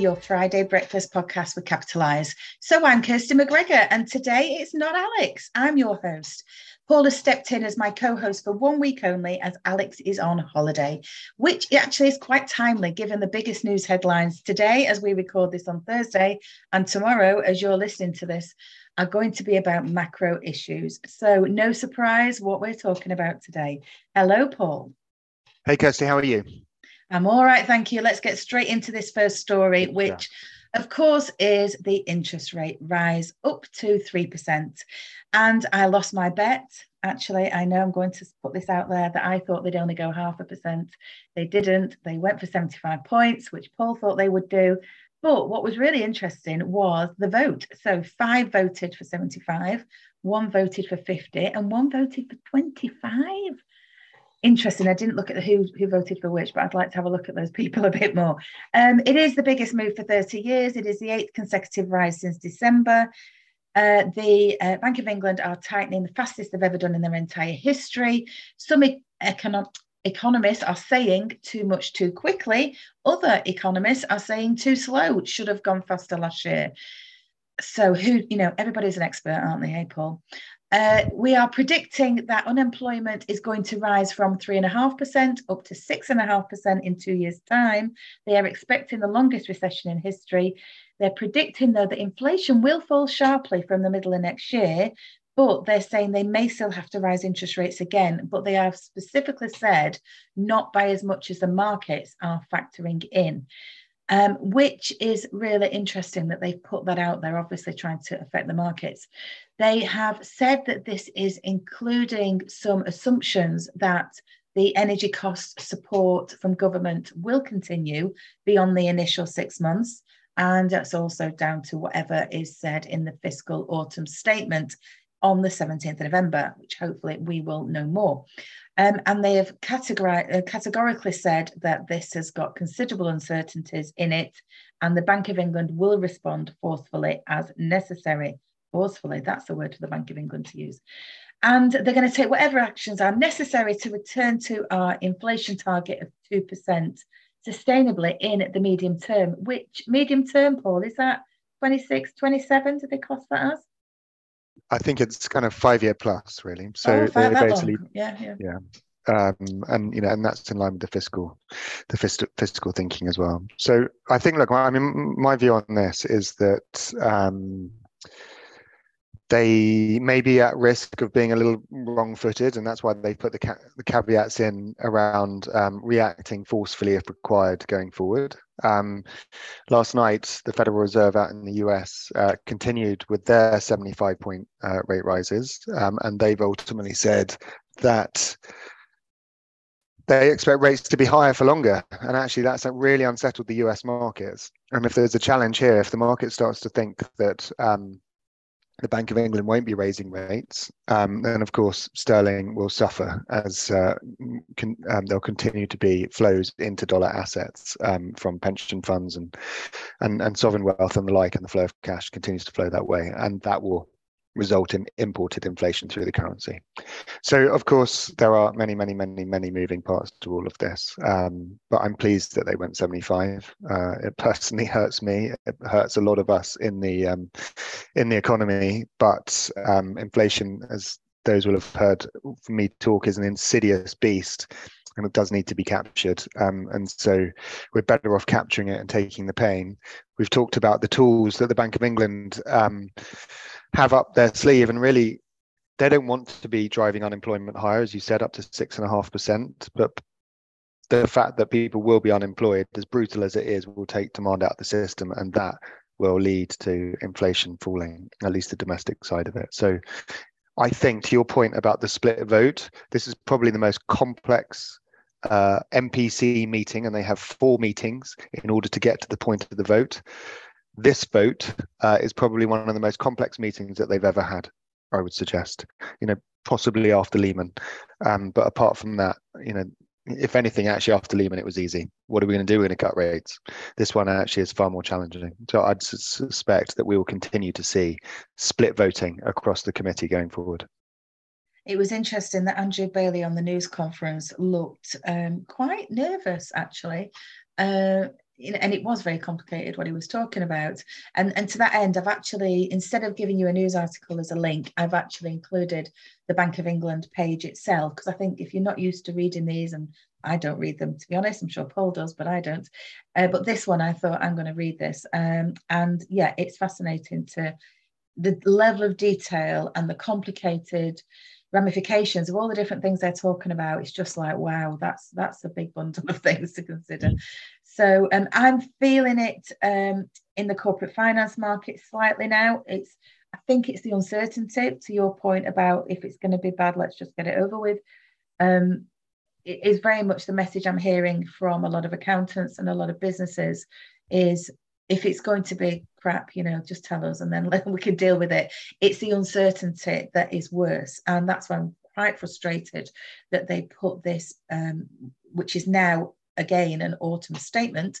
your Friday breakfast podcast with Capitalise. So I'm Kirsty McGregor, and today it's not Alex. I'm your host. Paul has stepped in as my co host for one week only as Alex is on holiday, which actually is quite timely given the biggest news headlines today, as we record this on Thursday, and tomorrow, as you're listening to this, are going to be about macro issues. So, no surprise what we're talking about today. Hello, Paul. Hey, Kirsty, how are you? I'm all right, thank you. Let's get straight into this first story, which, of course, is the interest rate rise up to 3%. And I lost my bet. Actually, I know I'm going to put this out there that I thought they'd only go half a percent. They didn't. They went for 75 points, which Paul thought they would do. But what was really interesting was the vote. So five voted for 75, one voted for 50, and one voted for 25 interesting. I didn't look at the who who voted for which, but I'd like to have a look at those people a bit more. Um, it is the biggest move for 30 years. It is the eighth consecutive rise since December. Uh, the uh, Bank of England are tightening the fastest they've ever done in their entire history. Some econo- economists are saying too much too quickly. Other economists are saying too slow. Should have gone faster last year. So who, you know, everybody's an expert, aren't they, hey Paul? Uh, we are predicting that unemployment is going to rise from 3.5% up to 6.5% in two years' time. They are expecting the longest recession in history. They're predicting, though, that inflation will fall sharply from the middle of next year, but they're saying they may still have to rise interest rates again. But they have specifically said not by as much as the markets are factoring in um, which is really interesting that they've put that out there, obviously trying to affect the markets. They have said that this is including some assumptions that the energy cost support from government will continue beyond the initial six months. And that's also down to whatever is said in the fiscal autumn statement on the 17th of November, which hopefully we will know more. Um, and they have uh, categorically said that this has got considerable uncertainties in it, and the Bank of England will respond forcefully as necessary. Forcefully, that's the word for the Bank of England to use. And they're going to take whatever actions are necessary to return to our inflation target of 2% sustainably in the medium term. Which medium term, Paul, is that 26, 27? Do they cost that as? I think it's kind of five year plus, really. So oh, they basically, yeah, yeah, yeah. Um, and you know, and that's in line with the fiscal, the fiscal, fiscal thinking as well. So I think, look, I mean, my view on this is that um, they may be at risk of being a little wrong-footed, and that's why they put the, ca- the caveats in around um, reacting forcefully if required going forward. Um, last night, the Federal Reserve out in the US uh, continued with their 75-point uh, rate rises, um, and they've ultimately said that they expect rates to be higher for longer. And actually, that's really unsettled the US markets. And if there's a challenge here, if the market starts to think that um, the Bank of England won't be raising rates, um, and of course sterling will suffer as uh, con- um, there'll continue to be flows into dollar assets um, from pension funds and, and and sovereign wealth and the like, and the flow of cash continues to flow that way, and that will result in imported inflation through the currency. So, of course, there are many, many, many, many moving parts to all of this. Um, but I'm pleased that they went 75. Uh, it personally hurts me. It hurts a lot of us in the um, in the economy. But um, inflation, as those will have heard me talk, is an insidious beast. And it does need to be captured. Um, and so we're better off capturing it and taking the pain. We've talked about the tools that the Bank of England um, have up their sleeve and really they don't want to be driving unemployment higher, as you said, up to six and a half percent. But the fact that people will be unemployed, as brutal as it is, will take demand out of the system, and that will lead to inflation falling, at least the domestic side of it. So I think to your point about the split vote, this is probably the most complex uh, MPC meeting, and they have four meetings in order to get to the point of the vote this vote uh, is probably one of the most complex meetings that they've ever had. I would suggest, you know, possibly after Lehman, um, but apart from that, you know, if anything, actually after Lehman, it was easy. What are we going to do? We're going to cut rates. This one actually is far more challenging. So I'd suspect that we will continue to see split voting across the committee going forward. It was interesting that Andrew Bailey on the news conference looked um, quite nervous, actually. Uh, and it was very complicated what he was talking about. And, and to that end, I've actually, instead of giving you a news article as a link, I've actually included the Bank of England page itself, because I think if you're not used to reading these, and I don't read them to be honest, I'm sure Paul does, but I don't. Uh, but this one, I thought I'm going to read this. Um, and yeah, it's fascinating to the level of detail and the complicated ramifications of all the different things they're talking about it's just like wow that's that's a big bundle of things to consider so um, i'm feeling it um, in the corporate finance market slightly now it's i think it's the uncertainty to your point about if it's going to be bad let's just get it over with um, it is very much the message i'm hearing from a lot of accountants and a lot of businesses is if it's going to be crap, you know, just tell us and then we can deal with it. It's the uncertainty that is worse. And that's why I'm quite frustrated that they put this, um, which is now again an autumn statement,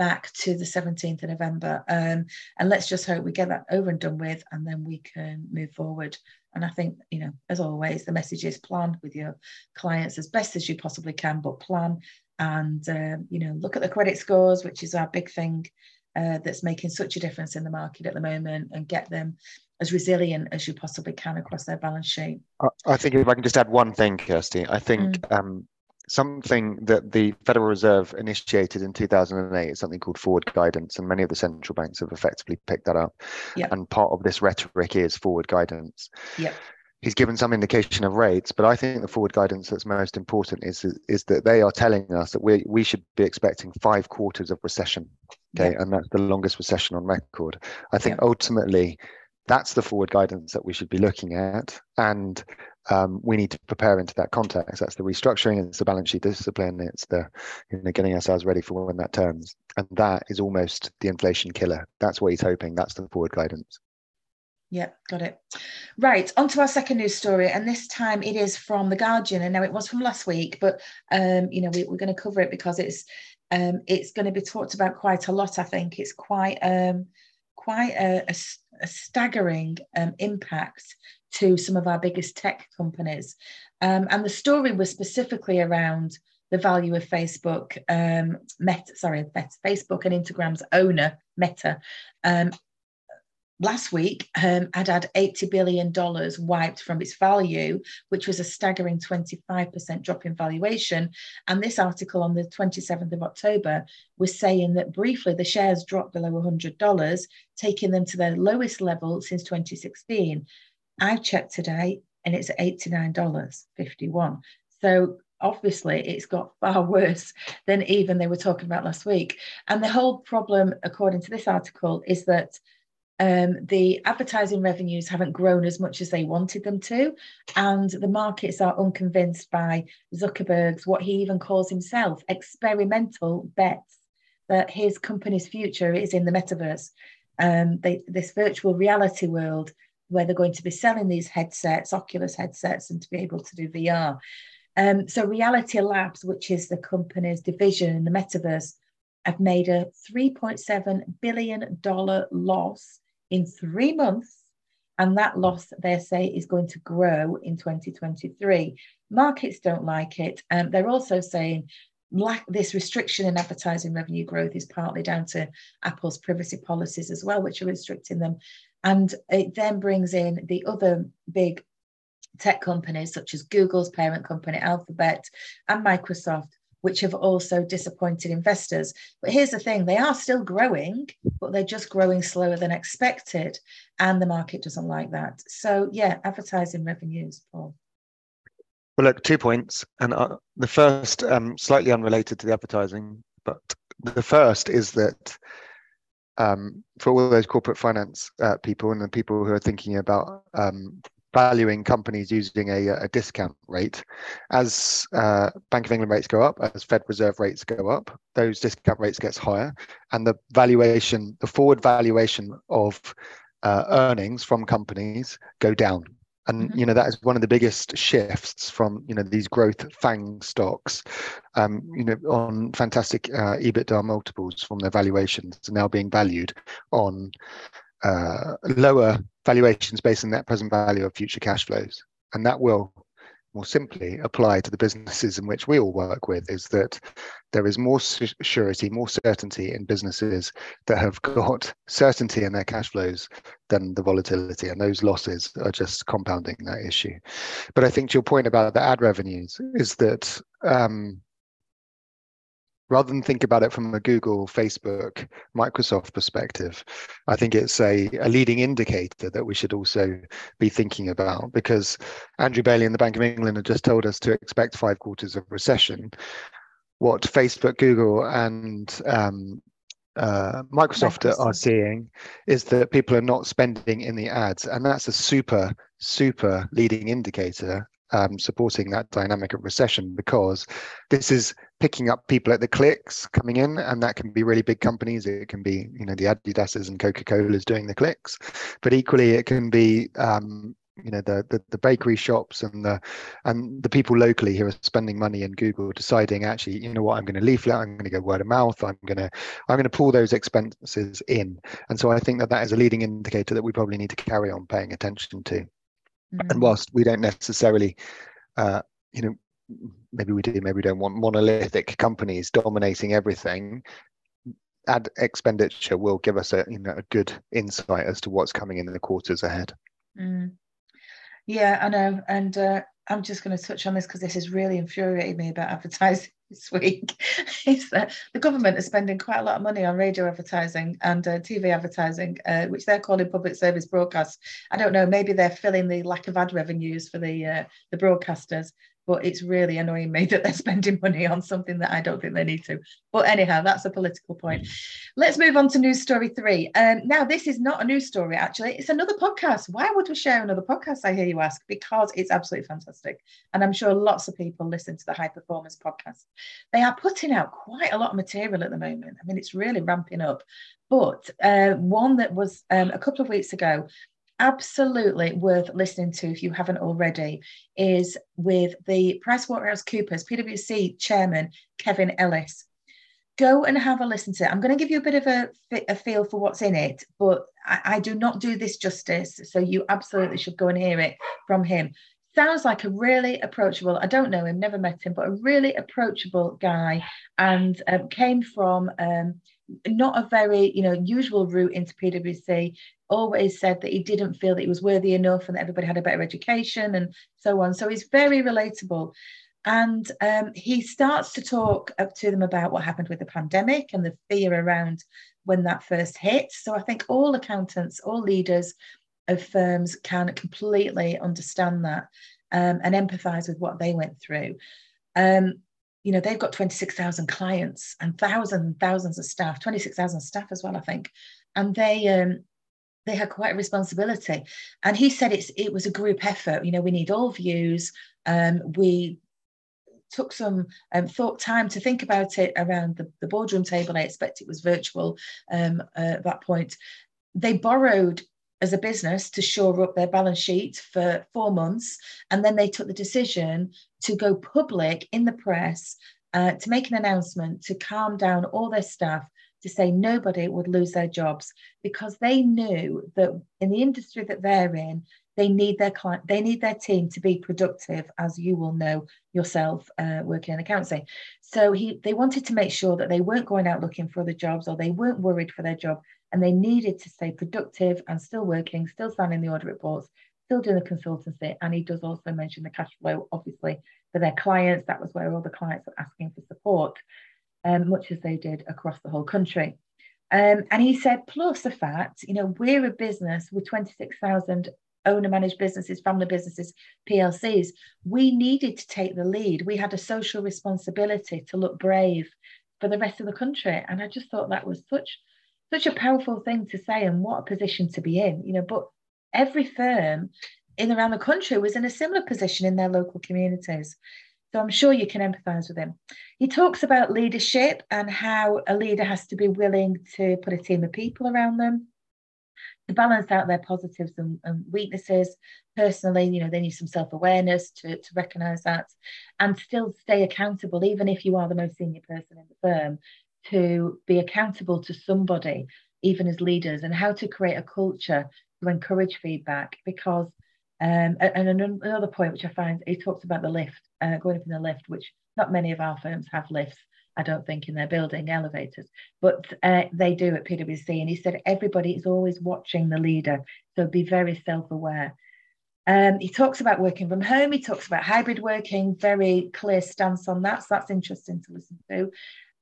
back to the 17th of November. Um, and let's just hope we get that over and done with and then we can move forward. And I think, you know, as always, the message is plan with your clients as best as you possibly can, but plan and, uh, you know, look at the credit scores, which is our big thing uh, that's making such a difference in the market at the moment and get them as resilient as you possibly can across their balance sheet. I think if I can just add one thing, Kirsty, I think mm. um, something that the Federal Reserve initiated in 2008 is something called forward guidance, and many of the central banks have effectively picked that up. Yep. And part of this rhetoric is forward guidance. Yep he's given some indication of rates, but I think the forward guidance that's most important is is that they are telling us that we we should be expecting five quarters of recession. Okay, and that's the longest recession on record. I think ultimately that's the forward guidance that we should be looking at, and um, we need to prepare into that context. That's the restructuring, it's the balance sheet discipline, it's the you know getting ourselves ready for when that turns, and that is almost the inflation killer. That's what he's hoping. That's the forward guidance. Yeah, got it. Right, on to our second news story, and this time it is from the Guardian. And now it was from last week, but um, you know we, are going to cover it because it's um, it's going to be talked about quite a lot. I think it's quite um, quite a, a, a staggering um, impact to some of our biggest tech companies, um, and the story was specifically around the value of Facebook, um, Meta, sorry, Facebook and Instagram's owner, Meta, um, last week um, had had $80 billion wiped from its value, which was a staggering 25% drop in valuation. And this article on the 27th of October was saying that briefly the shares dropped below $100, taking them to their lowest level since 2016. I've checked today and it's $89.51. So obviously it's got far worse than even they were talking about last week. And the whole problem, according to this article, is that um, the advertising revenues haven't grown as much as they wanted them to, and the markets are unconvinced by Zuckerberg's what he even calls himself experimental bets that his company's future is in the metaverse. Um, they, this virtual reality world where they're going to be selling these headsets, Oculus headsets, and to be able to do VR. Um, so, Reality Labs, which is the company's division in the metaverse, have made a $3.7 billion loss in three months. And that loss, they say, is going to grow in 2023. Markets don't like it. Um, they're also saying lack this restriction in advertising revenue growth is partly down to Apple's privacy policies as well, which are restricting them. And it then brings in the other big tech companies such as Google's parent company Alphabet and Microsoft which have also disappointed investors. But here's the thing they are still growing, but they're just growing slower than expected. And the market doesn't like that. So, yeah, advertising revenues, Paul. Well, look, two points. And uh, the first, um, slightly unrelated to the advertising, but the first is that um, for all those corporate finance uh, people and the people who are thinking about um, valuing companies using a, a discount rate. As uh, Bank of England rates go up, as Fed Reserve rates go up, those discount rates gets higher, and the valuation, the forward valuation of uh, earnings from companies go down. And mm-hmm. you know that is one of the biggest shifts from you know these growth FANG stocks, um, you know, on fantastic uh, EBITDA multiples from their valuations now being valued on uh, lower valuations based on net present value of future cash flows. And that will more simply apply to the businesses in which we all work with is that there is more surety, more certainty in businesses that have got certainty in their cash flows than the volatility, and those losses are just compounding that issue. But I think to your point about the ad revenues is that um, rather than think about it from a Google, Facebook, Microsoft perspective, I think it's a, a leading indicator that we should also be thinking about because Andrew Bailey and the Bank of England have just told us to expect five quarters of recession. What Facebook, Google, and um, uh, Microsoft, Microsoft are seeing is that people are not spending in the ads, and that's a super, super leading indicator um, supporting that dynamic of recession because this is picking up people at the clicks coming in, and that can be really big companies. It can be, you know, the Adidas's and Coca Cola's doing the clicks, but equally it can be, um, you know, the, the the bakery shops and the and the people locally who are spending money in Google, deciding actually, you know what, I'm going to leaflet, I'm going to go word of mouth, I'm going to I'm going to pull those expenses in, and so I think that that is a leading indicator that we probably need to carry on paying attention to. Mm. And whilst we don't necessarily, uh, you know, maybe we do, maybe we don't want monolithic companies dominating everything. Ad expenditure will give us a you know a good insight as to what's coming in the quarters ahead. Mm. Yeah, I know, and uh, I'm just going to touch on this because this has really infuriated me about advertising this week. is that the government is spending quite a lot of money on radio advertising and uh, TV advertising, uh, which they're calling public service broadcasts. I don't know, maybe they're filling the lack of ad revenues for the uh, the broadcasters but it's really annoying me that they're spending money on something that I don't think they need to. But anyhow, that's a political point. Let's move on to news story three. Um, now, this is not a news story, actually. It's another podcast. Why would we share another podcast? I hear you ask. Because it's absolutely fantastic. And I'm sure lots of people listen to the High Performance podcast. They are putting out quite a lot of material at the moment. I mean, it's really ramping up. But uh, one that was um, a couple of weeks ago absolutely worth listening to if you haven't already is with the PricewaterhouseCoopers PwC chairman Kevin Ellis. Go and have a listen to it. I'm going to give you a bit of a, a feel for what's in it, but I, I do not do this justice. So you absolutely should go and hear it from him. Sounds like a really approachable, I don't know him, never met him, but a really approachable guy and um, came from um, not a very you know usual route into PwC. Always said that he didn't feel that he was worthy enough, and that everybody had a better education, and so on. So he's very relatable, and um, he starts to talk up to them about what happened with the pandemic and the fear around when that first hit. So I think all accountants, all leaders of firms can completely understand that um, and empathise with what they went through. Um, you know, they've got 26,000 clients and thousands and thousands of staff, 26,000 staff as well, I think. And they, um, they had quite a responsibility. And he said it's it was a group effort. You know, we need all views. Um, we took some um, thought time to think about it around the, the boardroom table. I expect it was virtual um, uh, at that point. They borrowed as a business to shore up their balance sheet for four months. And then they took the decision to go public in the press uh, to make an announcement to calm down all their staff to say nobody would lose their jobs because they knew that in the industry that they're in they need their client they need their team to be productive as you will know yourself uh, working in accounting so he they wanted to make sure that they weren't going out looking for other jobs or they weren't worried for their job and they needed to stay productive and still working, still signing the audit reports, still doing the consultancy. And he does also mention the cash flow, obviously, for their clients. That was where all the clients were asking for support, um, much as they did across the whole country. Um, and he said, plus the fact, you know, we're a business with 26,000 owner managed businesses, family businesses, PLCs. We needed to take the lead. We had a social responsibility to look brave for the rest of the country. And I just thought that was such such a powerful thing to say and what a position to be in, you know, but every firm in around the country was in a similar position in their local communities. So I'm sure you can empathize with him. He talks about leadership and how a leader has to be willing to put a team of people around them to balance out their positives and, and weaknesses. Personally, you know, they need some self-awareness to, to recognize that and still stay accountable, even if you are the most senior person in the firm, to be accountable to somebody, even as leaders, and how to create a culture to encourage feedback because Um, and another point which I find he talks about the lift, uh, going up in the lift, which not many of our firms have lifts. I don't think in their building elevators, but uh, they do at PwC. And he said everybody is always watching the leader, so be very self-aware. Um, he talks about working from home. He talks about hybrid working, very clear stance on that. So that's interesting to listen to.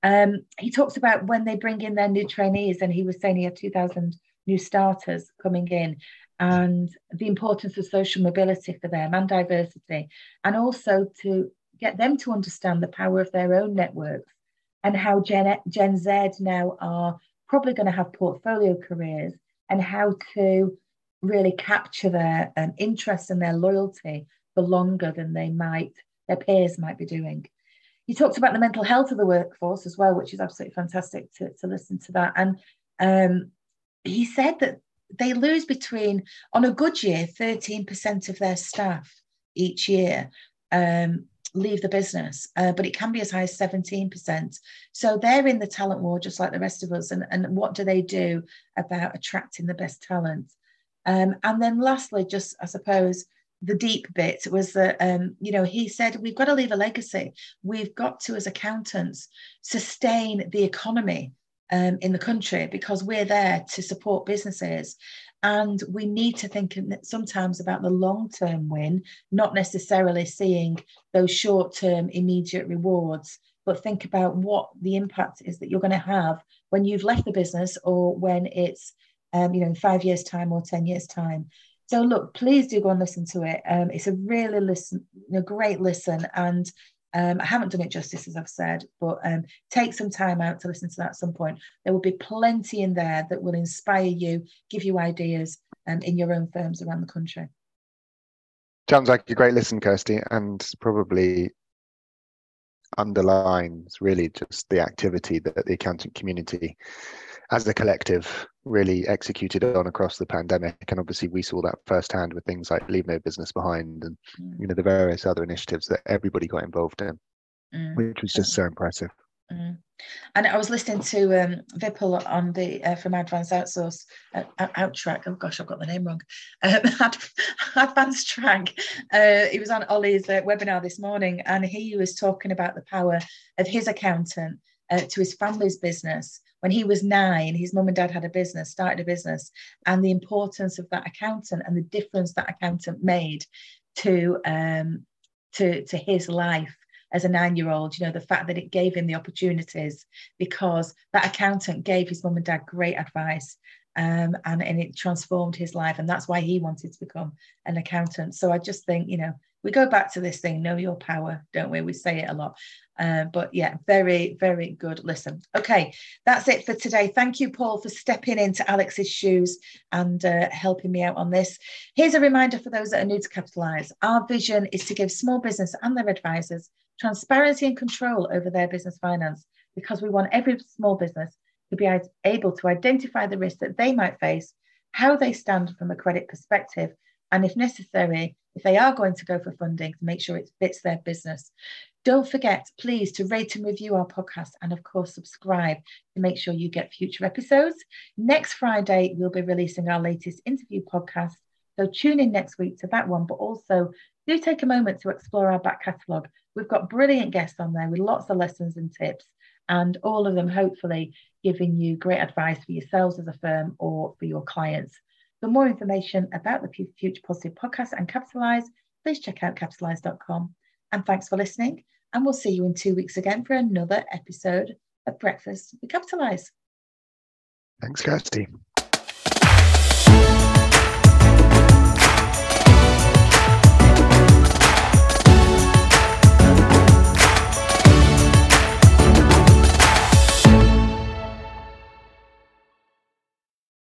Um, he talks about when they bring in their new trainees, and he was saying he had 2,000 new starters coming in, and the importance of social mobility for them and diversity, and also to get them to understand the power of their own networks and how Gen, Gen Z now are probably going to have portfolio careers and how to really capture their um, interest and their loyalty for longer than they might, their peers might be doing. He talked about the mental health of the workforce as well, which is absolutely fantastic to, to listen to that. And um, he said that they lose between, on a good year, 13% of their staff each year um, leave the business, uh, but it can be as high as 17%. So they're in the talent war just like the rest of us. And, and what do they do about attracting the best talent? Um, and then lastly, just I suppose the deep bit was that um, you know he said we've got to leave a legacy. We've got to, as accountants, sustain the economy um, in the country because we're there to support businesses. And we need to think sometimes about the long term win, not necessarily seeing those short term immediate rewards, but think about what the impact is that you're going to have when you've left the business or when it's, um, you know, in five years' time or 10 years' time. So look, please do go and listen to it. Um, it's a really listen, a great listen, and um, I haven't done it justice, as I've said, but um, take some time out to listen to that at some point. There will be plenty in there that will inspire you, give you ideas um, in your own firms around the country. Sounds like a great listen, Kirsty, and probably underlines really just the activity that the accountant community as a collective really executed on across the pandemic. And obviously we saw that firsthand with things like leave no business behind and you know the various other initiatives that everybody got involved in mm. which was just so impressive. Mm. and i was listening to um, vipul on the uh, from advanced outsource uh, outtrack. Oh gosh i've got the name wrong. Um, AdvanceTrack. Uh, he was on ollie's uh, webinar this morning and he was talking about the power of his accountant uh, to his family's business when he was nine, his mum and dad had a business, started a business, and the importance of that accountant and the difference that accountant made to um, to to his life as a nine-year-old. You know, the fact that it gave him the opportunities because that accountant gave his mum and dad great advice. Um, and, and it transformed his life. And that's why he wanted to become an accountant. So I just think, you know, we go back to this thing, know your power, don't we? We say it a lot. Uh, but yeah, very, very good listen. Okay, that's it for today. Thank you, Paul, for stepping into Alex's shoes and uh, helping me out on this. Here's a reminder for those that are new to Capitalise. Our vision is to give small business and their advisors transparency and control over their business finance because we want every small business to be able to identify the risks that they might face, how they stand from a credit perspective, and if necessary, if they are going to go for funding, to make sure it fits their business. Don't forget, please, to rate and review our podcast and, of course, subscribe to make sure you get future episodes. Next Friday, we'll be releasing our latest interview podcast. So tune in next week to that one, but also do take a moment to explore our back catalogue. We've got brilliant guests on there with lots of lessons and tips, and all of them hopefully giving you great advice for yourselves as a firm or for your clients. For more information about the Future Positive podcast and Capitalise, please check out capitalise.com. And thanks for listening. And we'll see you in two weeks again for another episode of Breakfast with Capitalise. Thanks, Kirsty.